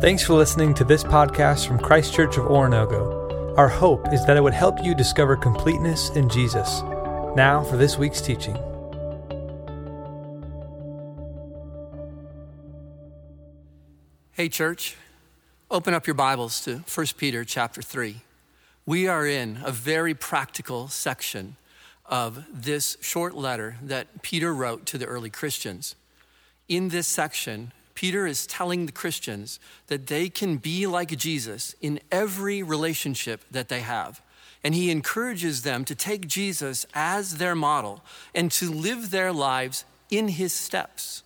Thanks for listening to this podcast from Christ Church of Oronogo. Our hope is that it would help you discover completeness in Jesus. Now for this week's teaching. Hey, church, open up your Bibles to 1 Peter chapter 3. We are in a very practical section of this short letter that Peter wrote to the early Christians. In this section, Peter is telling the Christians that they can be like Jesus in every relationship that they have. And he encourages them to take Jesus as their model and to live their lives in his steps.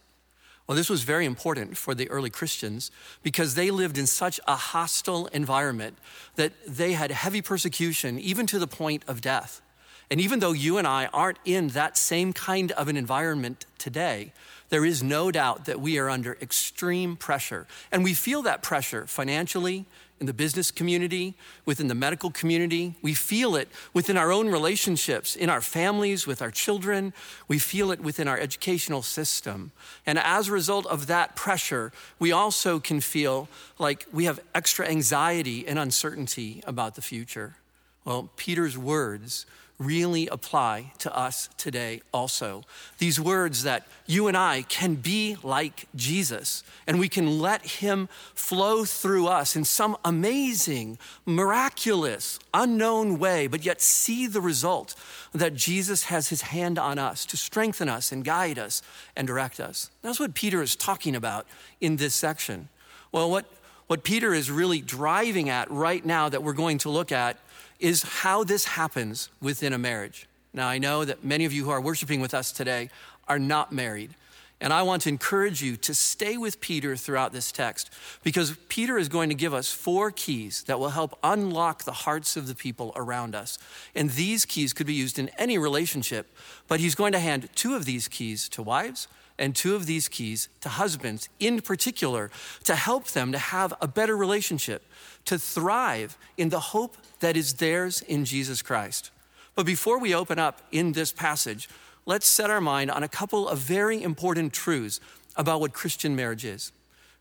Well, this was very important for the early Christians because they lived in such a hostile environment that they had heavy persecution, even to the point of death. And even though you and I aren't in that same kind of an environment today, there is no doubt that we are under extreme pressure. And we feel that pressure financially, in the business community, within the medical community. We feel it within our own relationships, in our families, with our children. We feel it within our educational system. And as a result of that pressure, we also can feel like we have extra anxiety and uncertainty about the future. Well, Peter's words really apply to us today also. These words that you and I can be like Jesus and we can let him flow through us in some amazing, miraculous, unknown way, but yet see the result that Jesus has his hand on us to strengthen us and guide us and direct us. That's what Peter is talking about in this section. Well, what, what Peter is really driving at right now that we're going to look at is how this happens within a marriage. Now, I know that many of you who are worshiping with us today are not married. And I want to encourage you to stay with Peter throughout this text because Peter is going to give us four keys that will help unlock the hearts of the people around us. And these keys could be used in any relationship, but he's going to hand two of these keys to wives and two of these keys to husbands in particular to help them to have a better relationship, to thrive in the hope that is theirs in Jesus Christ. But before we open up in this passage, let's set our mind on a couple of very important truths about what Christian marriage is.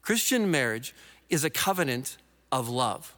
Christian marriage is a covenant of love.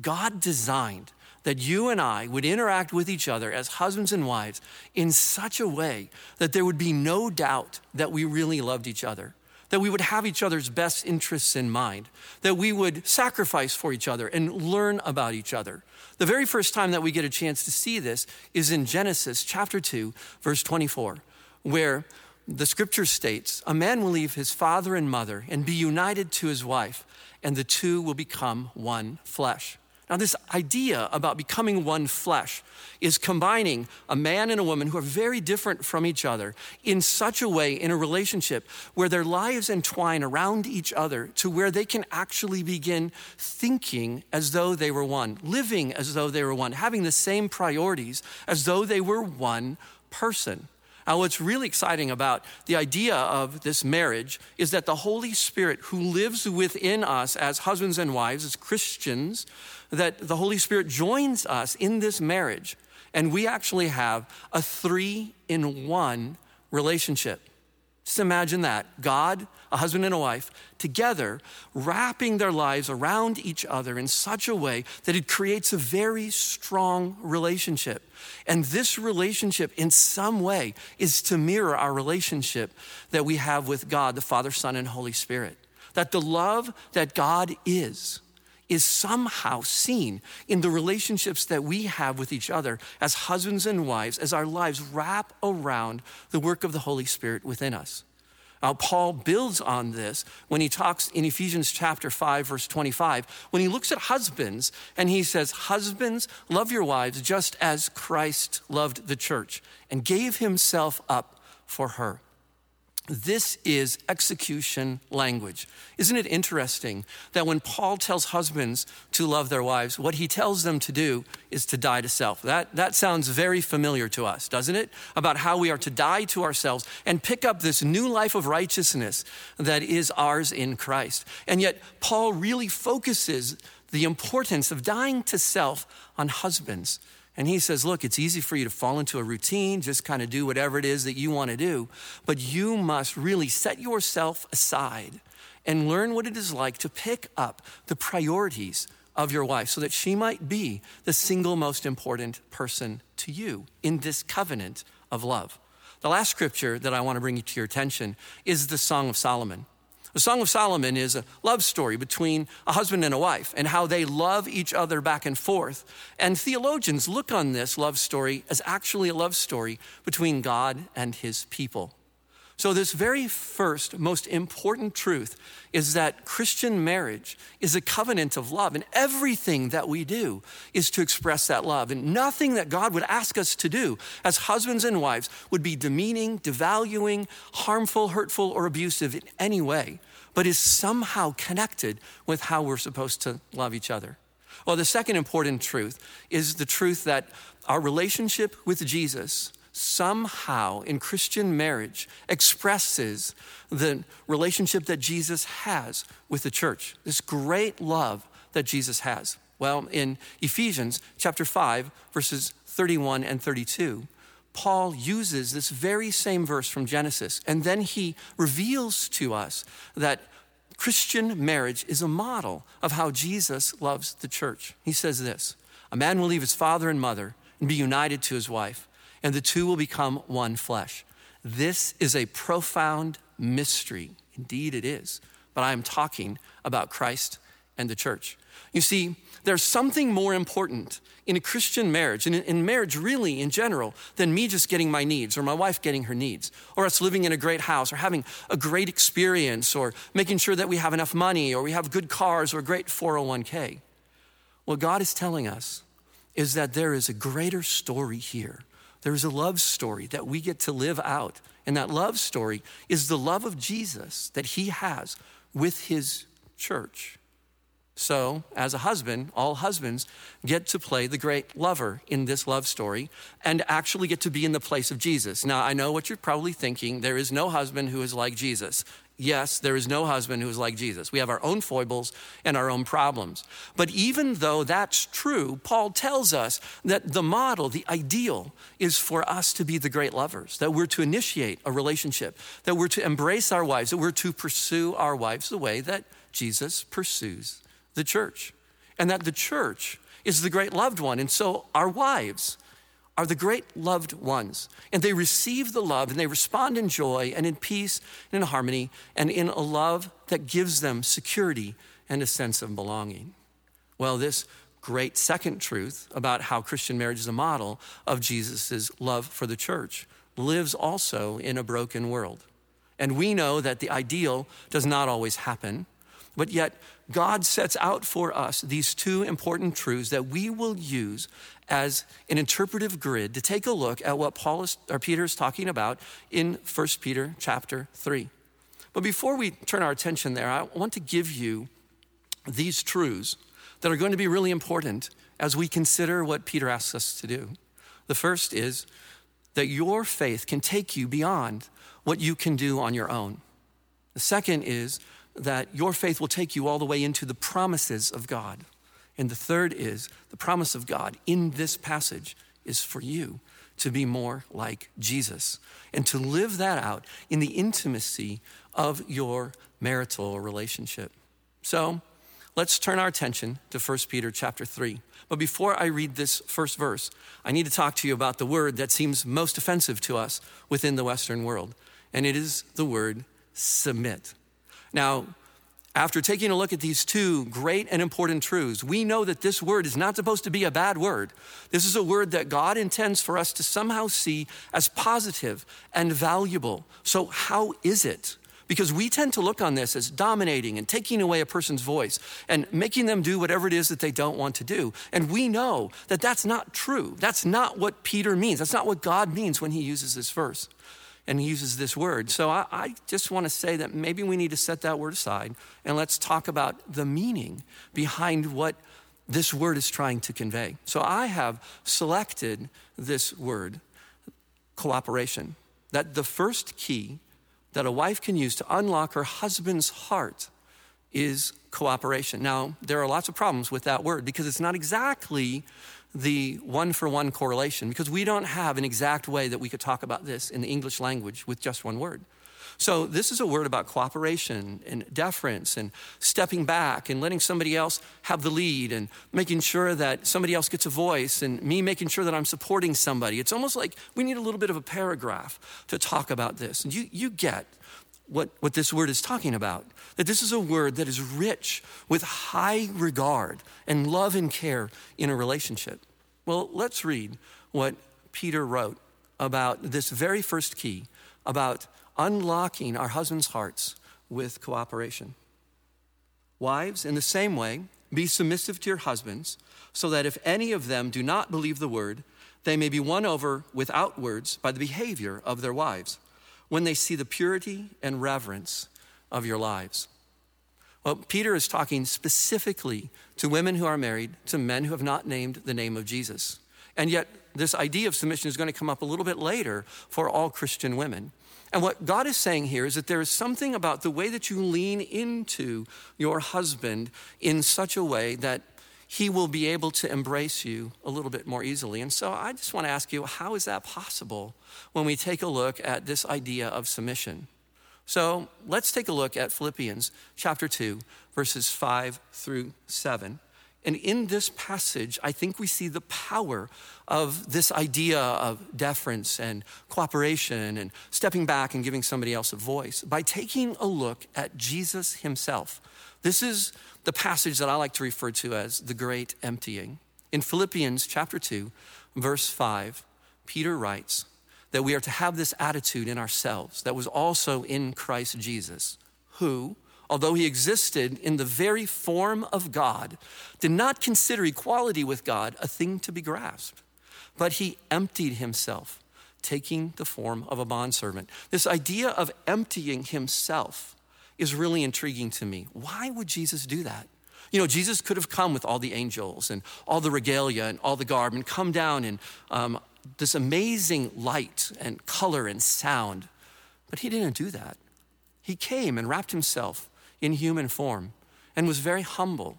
God designed that you and I would interact with each other as husbands and wives in such a way that there would be no doubt that we really loved each other that we would have each other's best interests in mind, that we would sacrifice for each other and learn about each other. The very first time that we get a chance to see this is in Genesis chapter 2, verse 24, where the scripture states, A man will leave his father and mother and be united to his wife, and the two will become one flesh. Now, this idea about becoming one flesh is combining a man and a woman who are very different from each other in such a way in a relationship where their lives entwine around each other to where they can actually begin thinking as though they were one, living as though they were one, having the same priorities as though they were one person. Now, what's really exciting about the idea of this marriage is that the Holy Spirit, who lives within us as husbands and wives, as Christians, that the Holy Spirit joins us in this marriage, and we actually have a three in one relationship. Just imagine that God, a husband and a wife, together, wrapping their lives around each other in such a way that it creates a very strong relationship. And this relationship, in some way, is to mirror our relationship that we have with God, the Father, Son, and Holy Spirit. That the love that God is, is somehow seen in the relationships that we have with each other as husbands and wives, as our lives wrap around the work of the Holy Spirit within us. Now, Paul builds on this when he talks in Ephesians chapter 5, verse 25, when he looks at husbands and he says, Husbands, love your wives just as Christ loved the church and gave himself up for her. This is execution language. Isn't it interesting that when Paul tells husbands to love their wives, what he tells them to do is to die to self? That, that sounds very familiar to us, doesn't it? About how we are to die to ourselves and pick up this new life of righteousness that is ours in Christ. And yet, Paul really focuses the importance of dying to self on husbands and he says, Look, it's easy for you to fall into a routine, just kind of do whatever it is that you want to do, but you must really set yourself aside and learn what it is like to pick up the priorities of your wife so that she might be the single most important person to you in this covenant of love. The last scripture that I want to bring to your attention is the Song of Solomon. The Song of Solomon is a love story between a husband and a wife and how they love each other back and forth. And theologians look on this love story as actually a love story between God and his people. So, this very first, most important truth is that Christian marriage is a covenant of love, and everything that we do is to express that love. And nothing that God would ask us to do as husbands and wives would be demeaning, devaluing, harmful, hurtful, or abusive in any way, but is somehow connected with how we're supposed to love each other. Well, the second important truth is the truth that our relationship with Jesus somehow in Christian marriage expresses the relationship that Jesus has with the church, this great love that Jesus has. Well, in Ephesians chapter 5, verses 31 and 32, Paul uses this very same verse from Genesis, and then he reveals to us that Christian marriage is a model of how Jesus loves the church. He says this A man will leave his father and mother and be united to his wife and the two will become one flesh. This is a profound mystery. Indeed, it is. But I am talking about Christ and the church. You see, there's something more important in a Christian marriage, and in marriage really in general, than me just getting my needs or my wife getting her needs, or us living in a great house or having a great experience or making sure that we have enough money or we have good cars or a great 401k. What God is telling us is that there is a greater story here there's a love story that we get to live out. And that love story is the love of Jesus that he has with his church. So, as a husband, all husbands get to play the great lover in this love story and actually get to be in the place of Jesus. Now, I know what you're probably thinking. There is no husband who is like Jesus. Yes, there is no husband who is like Jesus. We have our own foibles and our own problems. But even though that's true, Paul tells us that the model, the ideal, is for us to be the great lovers, that we're to initiate a relationship, that we're to embrace our wives, that we're to pursue our wives the way that Jesus pursues the church, and that the church is the great loved one. And so our wives, are the great loved ones. And they receive the love and they respond in joy and in peace and in harmony and in a love that gives them security and a sense of belonging. Well, this great second truth about how Christian marriage is a model of Jesus' love for the church lives also in a broken world. And we know that the ideal does not always happen, but yet God sets out for us these two important truths that we will use as an interpretive grid to take a look at what Paul is, or Peter is talking about in 1 Peter chapter 3. But before we turn our attention there, I want to give you these truths that are going to be really important as we consider what Peter asks us to do. The first is that your faith can take you beyond what you can do on your own. The second is that your faith will take you all the way into the promises of God. And the third is the promise of God in this passage is for you to be more like Jesus and to live that out in the intimacy of your marital relationship. So, let's turn our attention to 1 Peter chapter 3. But before I read this first verse, I need to talk to you about the word that seems most offensive to us within the Western world, and it is the word submit. Now, after taking a look at these two great and important truths, we know that this word is not supposed to be a bad word. This is a word that God intends for us to somehow see as positive and valuable. So, how is it? Because we tend to look on this as dominating and taking away a person's voice and making them do whatever it is that they don't want to do. And we know that that's not true. That's not what Peter means. That's not what God means when he uses this verse and uses this word. So I, I just want to say that maybe we need to set that word aside and let's talk about the meaning behind what this word is trying to convey. So I have selected this word, cooperation, that the first key that a wife can use to unlock her husband's heart is cooperation. Now, there are lots of problems with that word because it's not exactly the one for one correlation because we don't have an exact way that we could talk about this in the English language with just one word. So, this is a word about cooperation and deference and stepping back and letting somebody else have the lead and making sure that somebody else gets a voice and me making sure that I'm supporting somebody. It's almost like we need a little bit of a paragraph to talk about this. And you, you get what, what this word is talking about. That this is a word that is rich with high regard and love and care in a relationship. Well, let's read what Peter wrote about this very first key about unlocking our husbands' hearts with cooperation. Wives, in the same way, be submissive to your husbands, so that if any of them do not believe the word, they may be won over without words by the behavior of their wives when they see the purity and reverence of your lives. Well, Peter is talking specifically to women who are married to men who have not named the name of Jesus. And yet, this idea of submission is going to come up a little bit later for all Christian women. And what God is saying here is that there is something about the way that you lean into your husband in such a way that he will be able to embrace you a little bit more easily. And so I just want to ask you, how is that possible when we take a look at this idea of submission? So let's take a look at Philippians chapter 2, verses 5 through 7. And in this passage, I think we see the power of this idea of deference and cooperation and stepping back and giving somebody else a voice by taking a look at Jesus himself. This is the passage that I like to refer to as the great emptying. In Philippians chapter 2, verse 5, Peter writes that we are to have this attitude in ourselves that was also in Christ Jesus, who, although he existed in the very form of God, did not consider equality with God a thing to be grasped, but he emptied himself, taking the form of a bondservant. This idea of emptying himself is really intriguing to me. Why would Jesus do that? You know, Jesus could have come with all the angels and all the regalia and all the garb and come down in um, this amazing light and color and sound. But he didn't do that. He came and wrapped himself in human form and was very humble.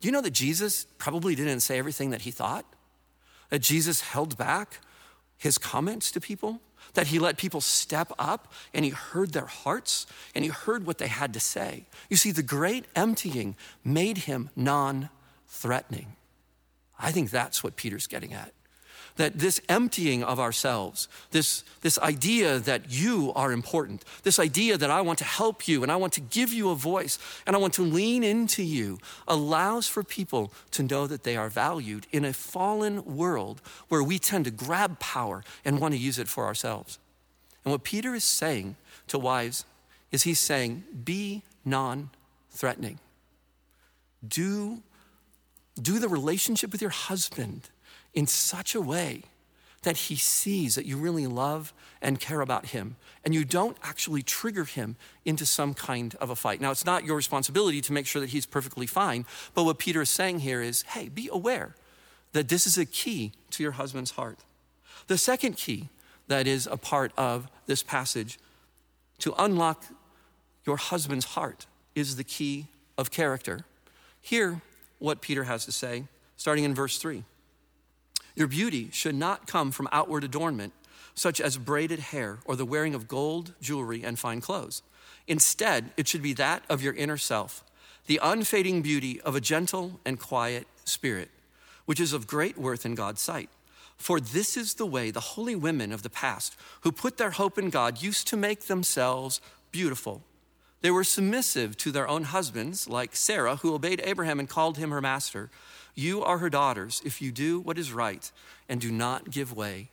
Do you know that Jesus probably didn't say everything that he thought? That Jesus held back his comments to people? That he let people step up and he heard their hearts and he heard what they had to say. You see, the great emptying made him non threatening. I think that's what Peter's getting at that this emptying of ourselves, this, this idea that you are important, this idea that I want to help you and I want to give you a voice and I want to lean into you, allows for people to know that they are valued in a fallen world where we tend to grab power and want to use it for ourselves. And what Peter is saying to wives is he's saying, be non threatening. Do, do the relationship with your husband in such a way that he sees that you really love and care about him and you don't actually trigger him into some kind of a fight. Now, it's not your responsibility to make sure that he's perfectly fine, but what Peter is saying here is hey, be aware that this is a key to your husband's heart. The second key that is a part of this passage to unlock your husband's heart is the key of character. Hear what Peter has to say, starting in verse 3. Your beauty should not come from outward adornment, such as braided hair or the wearing of gold, jewelry, and fine clothes. Instead, it should be that of your inner self, the unfading beauty of a gentle and quiet spirit, which is of great worth in God's sight. For this is the way the holy women of the past, who put their hope in God, used to make themselves beautiful. They were submissive to their own husbands, like Sarah, who obeyed Abraham and called him her master. You are her daughters if you do what is right and do not give way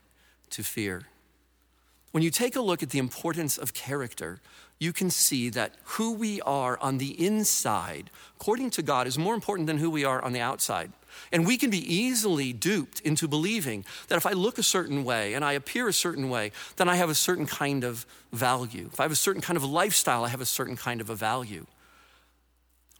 to fear. When you take a look at the importance of character, you can see that who we are on the inside, according to God, is more important than who we are on the outside. And we can be easily duped into believing that if I look a certain way and I appear a certain way, then I have a certain kind of value. If I have a certain kind of lifestyle, I have a certain kind of a value.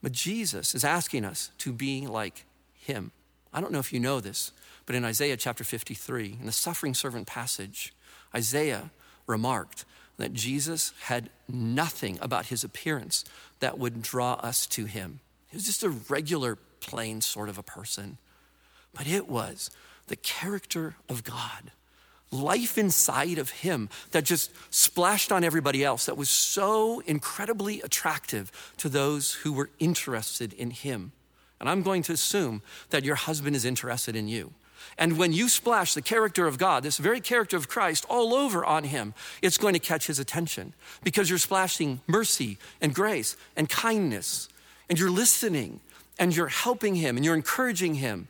But Jesus is asking us to be like him. I don't know if you know this, but in Isaiah chapter 53, in the suffering servant passage, Isaiah remarked that Jesus had nothing about his appearance that would draw us to him. He was just a regular, plain sort of a person. But it was the character of God life inside of him that just splashed on everybody else that was so incredibly attractive to those who were interested in him. And I'm going to assume that your husband is interested in you. And when you splash the character of God, this very character of Christ, all over on him, it's going to catch his attention because you're splashing mercy and grace and kindness, and you're listening and you're helping him and you're encouraging him.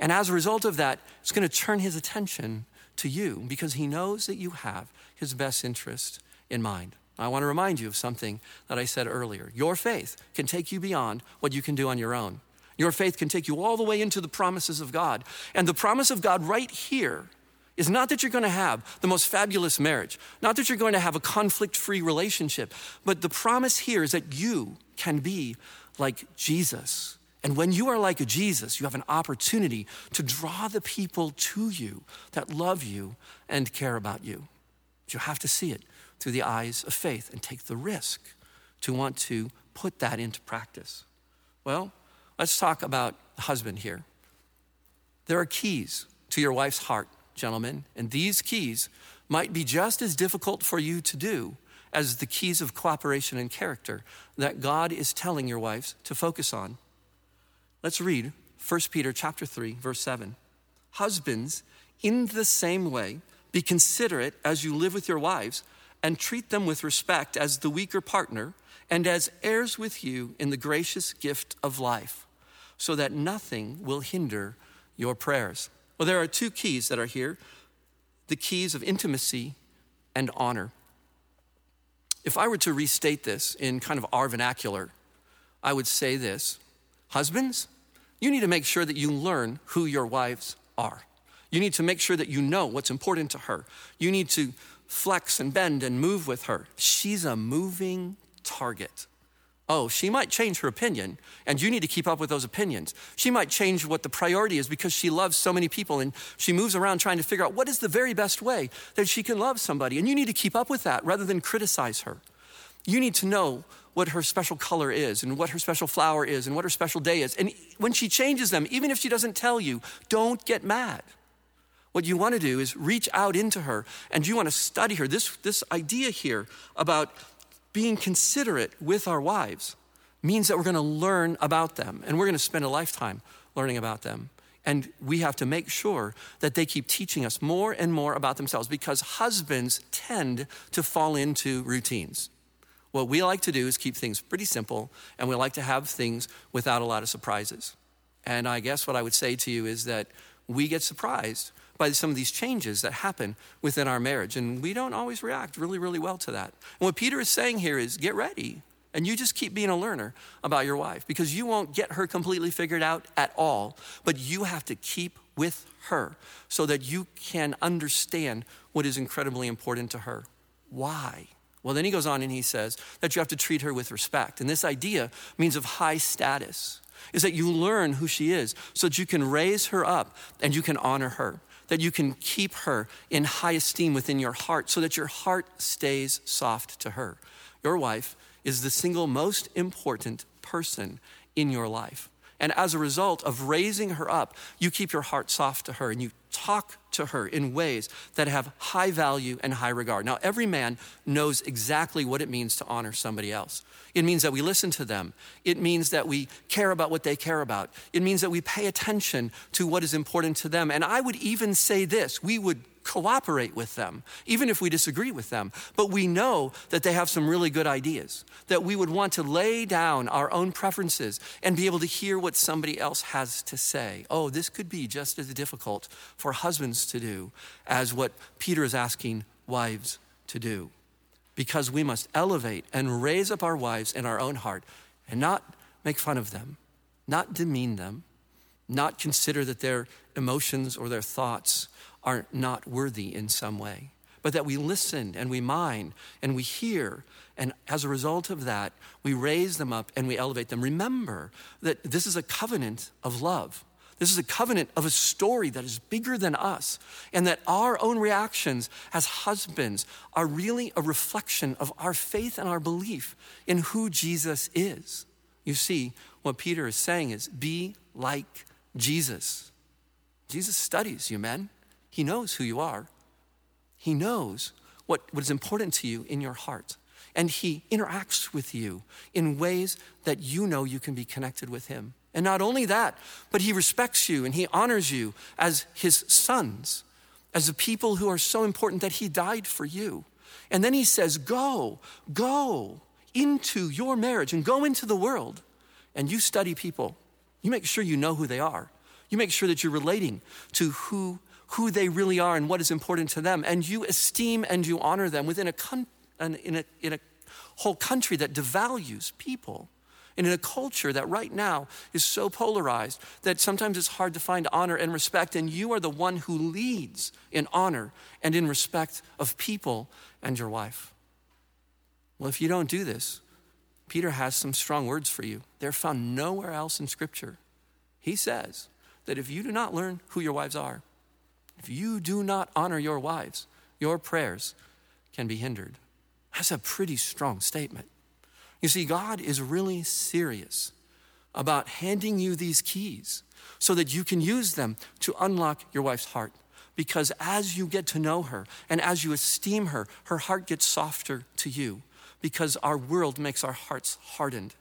And as a result of that, it's going to turn his attention to you because he knows that you have his best interest in mind. I want to remind you of something that I said earlier. Your faith can take you beyond what you can do on your own. Your faith can take you all the way into the promises of God. And the promise of God right here is not that you're going to have the most fabulous marriage, not that you're going to have a conflict free relationship, but the promise here is that you can be like Jesus. And when you are like Jesus, you have an opportunity to draw the people to you that love you and care about you. But you have to see it through the eyes of faith and take the risk to want to put that into practice. Well, let's talk about husband here. There are keys to your wife's heart, gentlemen, and these keys might be just as difficult for you to do as the keys of cooperation and character that God is telling your wives to focus on. Let's read 1 Peter chapter 3 verse 7. Husbands, in the same way, be considerate as you live with your wives and treat them with respect as the weaker partner and as heirs with you in the gracious gift of life, so that nothing will hinder your prayers. Well, there are two keys that are here the keys of intimacy and honor. If I were to restate this in kind of our vernacular, I would say this Husbands, you need to make sure that you learn who your wives are. You need to make sure that you know what's important to her. You need to flex and bend and move with her. She's a moving target. Oh, she might change her opinion, and you need to keep up with those opinions. She might change what the priority is because she loves so many people and she moves around trying to figure out what is the very best way that she can love somebody. And you need to keep up with that rather than criticize her. You need to know what her special color is and what her special flower is and what her special day is. And when she changes them, even if she doesn't tell you, don't get mad. What you want to do is reach out into her and you want to study her. This, this idea here about being considerate with our wives means that we're going to learn about them and we're going to spend a lifetime learning about them. And we have to make sure that they keep teaching us more and more about themselves because husbands tend to fall into routines. What we like to do is keep things pretty simple, and we like to have things without a lot of surprises. And I guess what I would say to you is that we get surprised by some of these changes that happen within our marriage, and we don't always react really, really well to that. And what Peter is saying here is get ready, and you just keep being a learner about your wife because you won't get her completely figured out at all, but you have to keep with her so that you can understand what is incredibly important to her. Why? Well, then he goes on and he says that you have to treat her with respect. And this idea means of high status, is that you learn who she is so that you can raise her up and you can honor her, that you can keep her in high esteem within your heart so that your heart stays soft to her. Your wife is the single most important person in your life. And as a result of raising her up, you keep your heart soft to her and you talk to her in ways that have high value and high regard. Now, every man knows exactly what it means to honor somebody else. It means that we listen to them. It means that we care about what they care about. It means that we pay attention to what is important to them. And I would even say this we would cooperate with them, even if we disagree with them. But we know that they have some really good ideas, that we would want to lay down our own preferences and be able to hear what somebody else has to say. Oh, this could be just as difficult for husbands to do as what Peter is asking wives to do. Because we must elevate and raise up our wives in our own heart and not make fun of them, not demean them, not consider that their emotions or their thoughts are not worthy in some way, but that we listen and we mind and we hear. And as a result of that, we raise them up and we elevate them. Remember that this is a covenant of love. This is a covenant of a story that is bigger than us, and that our own reactions as husbands are really a reflection of our faith and our belief in who Jesus is. You see, what Peter is saying is be like Jesus. Jesus studies you, men. He knows who you are. He knows what, what is important to you in your heart. And He interacts with you in ways that you know you can be connected with Him. And not only that, but He respects you and He honors you as His sons, as the people who are so important that He died for you. And then He says, Go, go into your marriage and go into the world. And you study people. You make sure you know who they are. You make sure that you're relating to who, who they really are and what is important to them. And you esteem and you honor them within a, con- in a, in a whole country that devalues people. And in a culture that right now is so polarized that sometimes it's hard to find honor and respect, and you are the one who leads in honor and in respect of people and your wife. Well, if you don't do this, Peter has some strong words for you. They're found nowhere else in Scripture. He says that if you do not learn who your wives are, if you do not honor your wives, your prayers can be hindered. That's a pretty strong statement. You see, God is really serious about handing you these keys so that you can use them to unlock your wife's heart. Because as you get to know her and as you esteem her, her heart gets softer to you because our world makes our hearts hardened.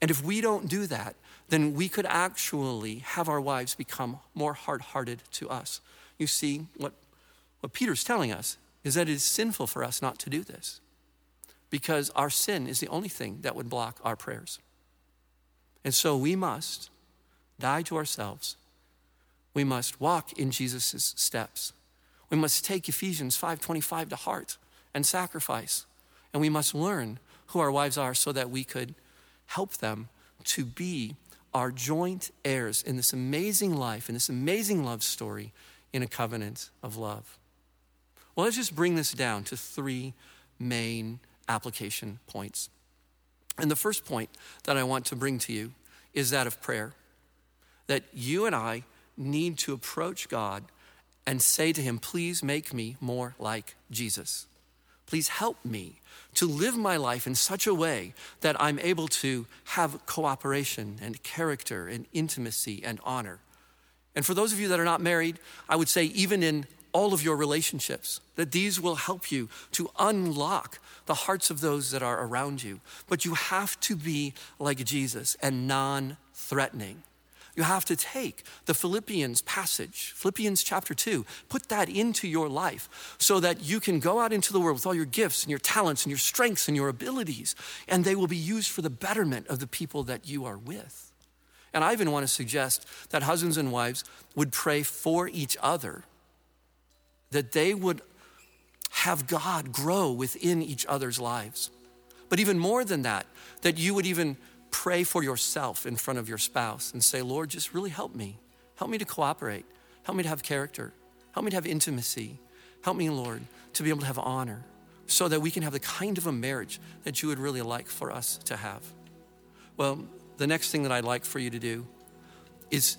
And if we don't do that, then we could actually have our wives become more hard hearted to us. You see, what, what Peter's telling us is that it is sinful for us not to do this because our sin is the only thing that would block our prayers. And so we must die to ourselves. We must walk in Jesus' steps. We must take Ephesians 5:25 to heart and sacrifice. And we must learn who our wives are so that we could help them to be our joint heirs in this amazing life, in this amazing love story, in a covenant of love. Well, let's just bring this down to three main application points. And the first point that I want to bring to you is that of prayer. That you and I need to approach God and say to Him, Please make me more like Jesus. Please help me to live my life in such a way that I'm able to have cooperation and character and intimacy and honor. And for those of you that are not married, I would say, even in all of your relationships, that these will help you to unlock the hearts of those that are around you. But you have to be like Jesus and non threatening. You have to take the Philippians passage, Philippians chapter 2, put that into your life so that you can go out into the world with all your gifts and your talents and your strengths and your abilities, and they will be used for the betterment of the people that you are with. And I even want to suggest that husbands and wives would pray for each other that they would have God grow within each other's lives. But even more than that, that you would even pray for yourself in front of your spouse and say, Lord, just really help me. Help me to cooperate. Help me to have character. Help me to have intimacy. Help me, Lord, to be able to have honor so that we can have the kind of a marriage that you would really like for us to have. Well, the next thing that I'd like for you to do is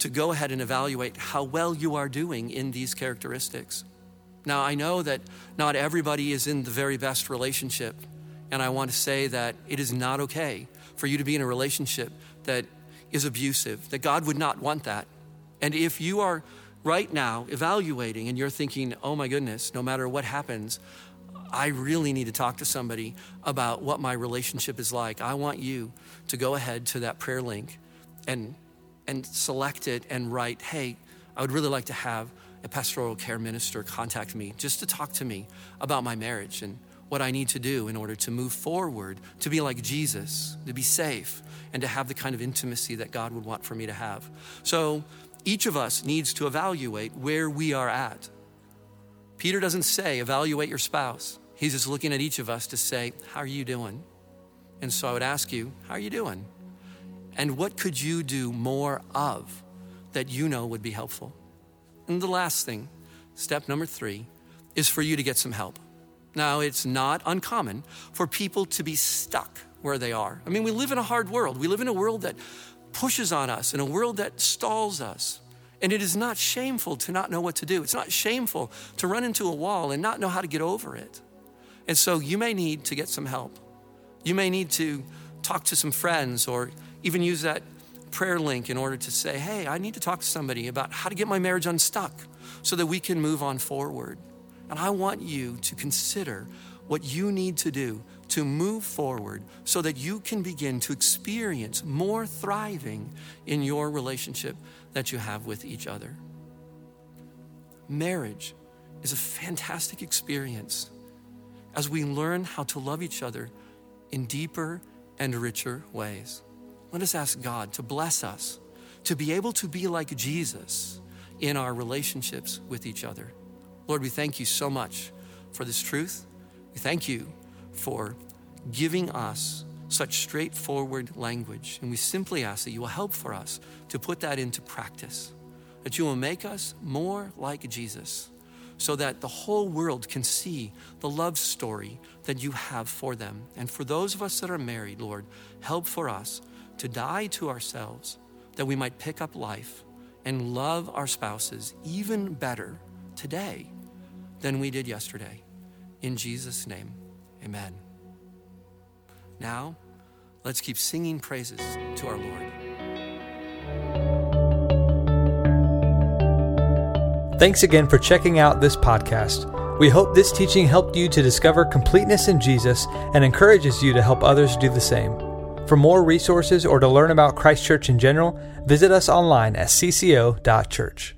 to go ahead and evaluate how well you are doing in these characteristics. Now, I know that not everybody is in the very best relationship, and I want to say that it is not okay for you to be in a relationship that is abusive, that God would not want that. And if you are right now evaluating and you're thinking, oh my goodness, no matter what happens, I really need to talk to somebody about what my relationship is like. I want you to go ahead to that prayer link and and select it and write, hey, I would really like to have a pastoral care minister contact me just to talk to me about my marriage and what I need to do in order to move forward, to be like Jesus, to be safe, and to have the kind of intimacy that God would want for me to have. So each of us needs to evaluate where we are at. Peter doesn't say, evaluate your spouse. He's just looking at each of us to say, how are you doing? And so I would ask you, how are you doing? And what could you do more of that you know would be helpful? And the last thing, step number three, is for you to get some help. Now, it's not uncommon for people to be stuck where they are. I mean, we live in a hard world. We live in a world that pushes on us, in a world that stalls us. And it is not shameful to not know what to do. It's not shameful to run into a wall and not know how to get over it. And so you may need to get some help. You may need to talk to some friends or even use that prayer link in order to say, hey, I need to talk to somebody about how to get my marriage unstuck so that we can move on forward. And I want you to consider what you need to do to move forward so that you can begin to experience more thriving in your relationship that you have with each other. Marriage is a fantastic experience as we learn how to love each other in deeper and richer ways. Let us ask God to bless us to be able to be like Jesus in our relationships with each other. Lord, we thank you so much for this truth. We thank you for giving us such straightforward language. And we simply ask that you will help for us to put that into practice, that you will make us more like Jesus, so that the whole world can see the love story that you have for them. And for those of us that are married, Lord, help for us to die to ourselves, that we might pick up life and love our spouses even better today than we did yesterday. In Jesus' name, amen. Now, let's keep singing praises to our Lord. Thanks again for checking out this podcast. We hope this teaching helped you to discover completeness in Jesus and encourages you to help others do the same. For more resources or to learn about Christ Church in general, visit us online at cco.church.